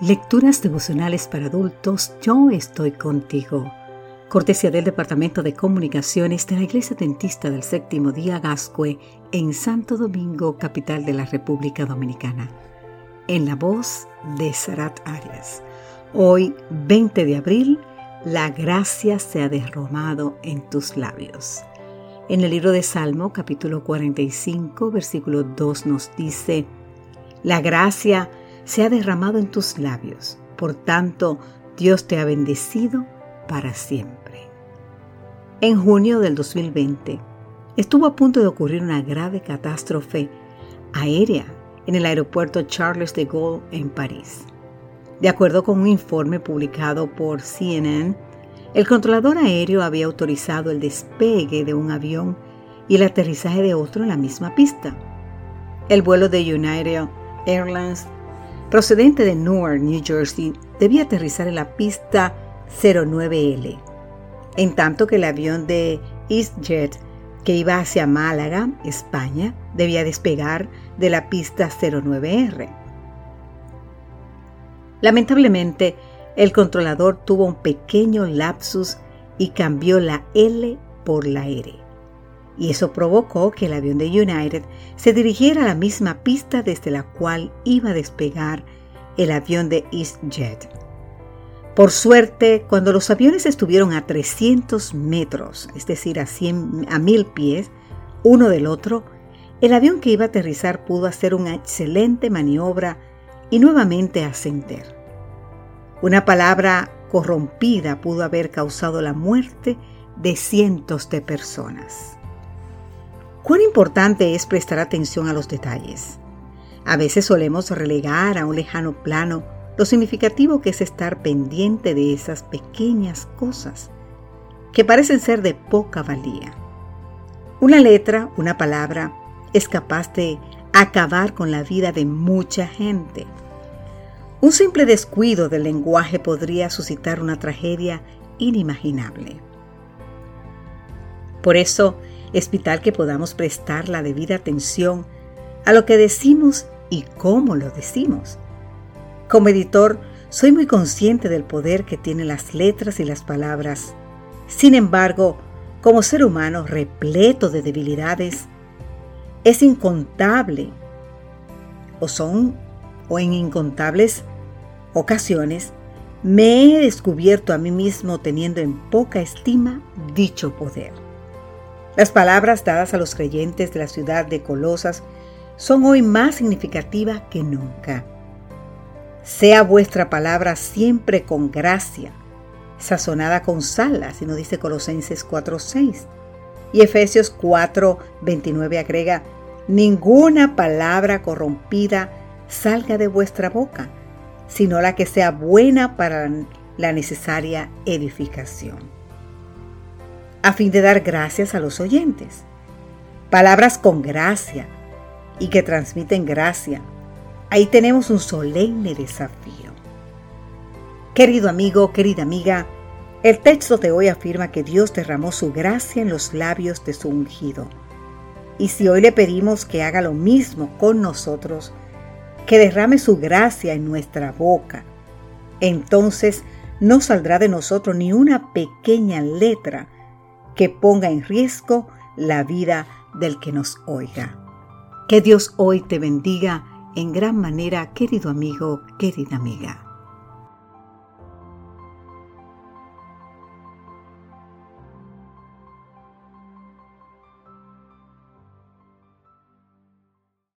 Lecturas devocionales para adultos, yo estoy contigo. Cortesía del Departamento de Comunicaciones de la Iglesia Dentista del Séptimo Día Gascue en Santo Domingo, capital de la República Dominicana. En la voz de Sarat Arias. Hoy, 20 de abril, la gracia se ha derramado en tus labios. En el libro de Salmo, capítulo 45, versículo 2 nos dice, La gracia se ha derramado en tus labios. Por tanto, Dios te ha bendecido para siempre. En junio del 2020, estuvo a punto de ocurrir una grave catástrofe aérea en el aeropuerto Charles de Gaulle en París. De acuerdo con un informe publicado por CNN, el controlador aéreo había autorizado el despegue de un avión y el aterrizaje de otro en la misma pista. El vuelo de United Airlines procedente de Newark, New Jersey, debía aterrizar en la pista 09L, en tanto que el avión de EastJet, que iba hacia Málaga, España, debía despegar de la pista 09R. Lamentablemente, el controlador tuvo un pequeño lapsus y cambió la L por la R. Y eso provocó que el avión de United se dirigiera a la misma pista desde la cual iba a despegar el avión de EastJet. Por suerte, cuando los aviones estuvieron a 300 metros, es decir, a, 100, a 1000 pies, uno del otro, el avión que iba a aterrizar pudo hacer una excelente maniobra y nuevamente ascender. Una palabra corrompida pudo haber causado la muerte de cientos de personas. Cuán importante es prestar atención a los detalles. A veces solemos relegar a un lejano plano lo significativo que es estar pendiente de esas pequeñas cosas que parecen ser de poca valía. Una letra, una palabra, es capaz de acabar con la vida de mucha gente. Un simple descuido del lenguaje podría suscitar una tragedia inimaginable. Por eso es vital que podamos prestar la debida atención a lo que decimos y cómo lo decimos. Como editor, soy muy consciente del poder que tienen las letras y las palabras. Sin embargo, como ser humano repleto de debilidades, es incontable o son o en incontables ocasiones me he descubierto a mí mismo teniendo en poca estima dicho poder. Las palabras dadas a los creyentes de la ciudad de Colosas son hoy más significativas que nunca. Sea vuestra palabra siempre con gracia, sazonada con sal, así nos dice Colosenses 4:6. Y Efesios 4:29 agrega, ninguna palabra corrompida salga de vuestra boca, sino la que sea buena para la necesaria edificación. A fin de dar gracias a los oyentes. Palabras con gracia y que transmiten gracia. Ahí tenemos un solemne desafío. Querido amigo, querida amiga, el texto de hoy afirma que Dios derramó su gracia en los labios de su ungido. Y si hoy le pedimos que haga lo mismo con nosotros, que derrame su gracia en nuestra boca. Entonces no saldrá de nosotros ni una pequeña letra que ponga en riesgo la vida del que nos oiga. Que Dios hoy te bendiga en gran manera, querido amigo, querida amiga.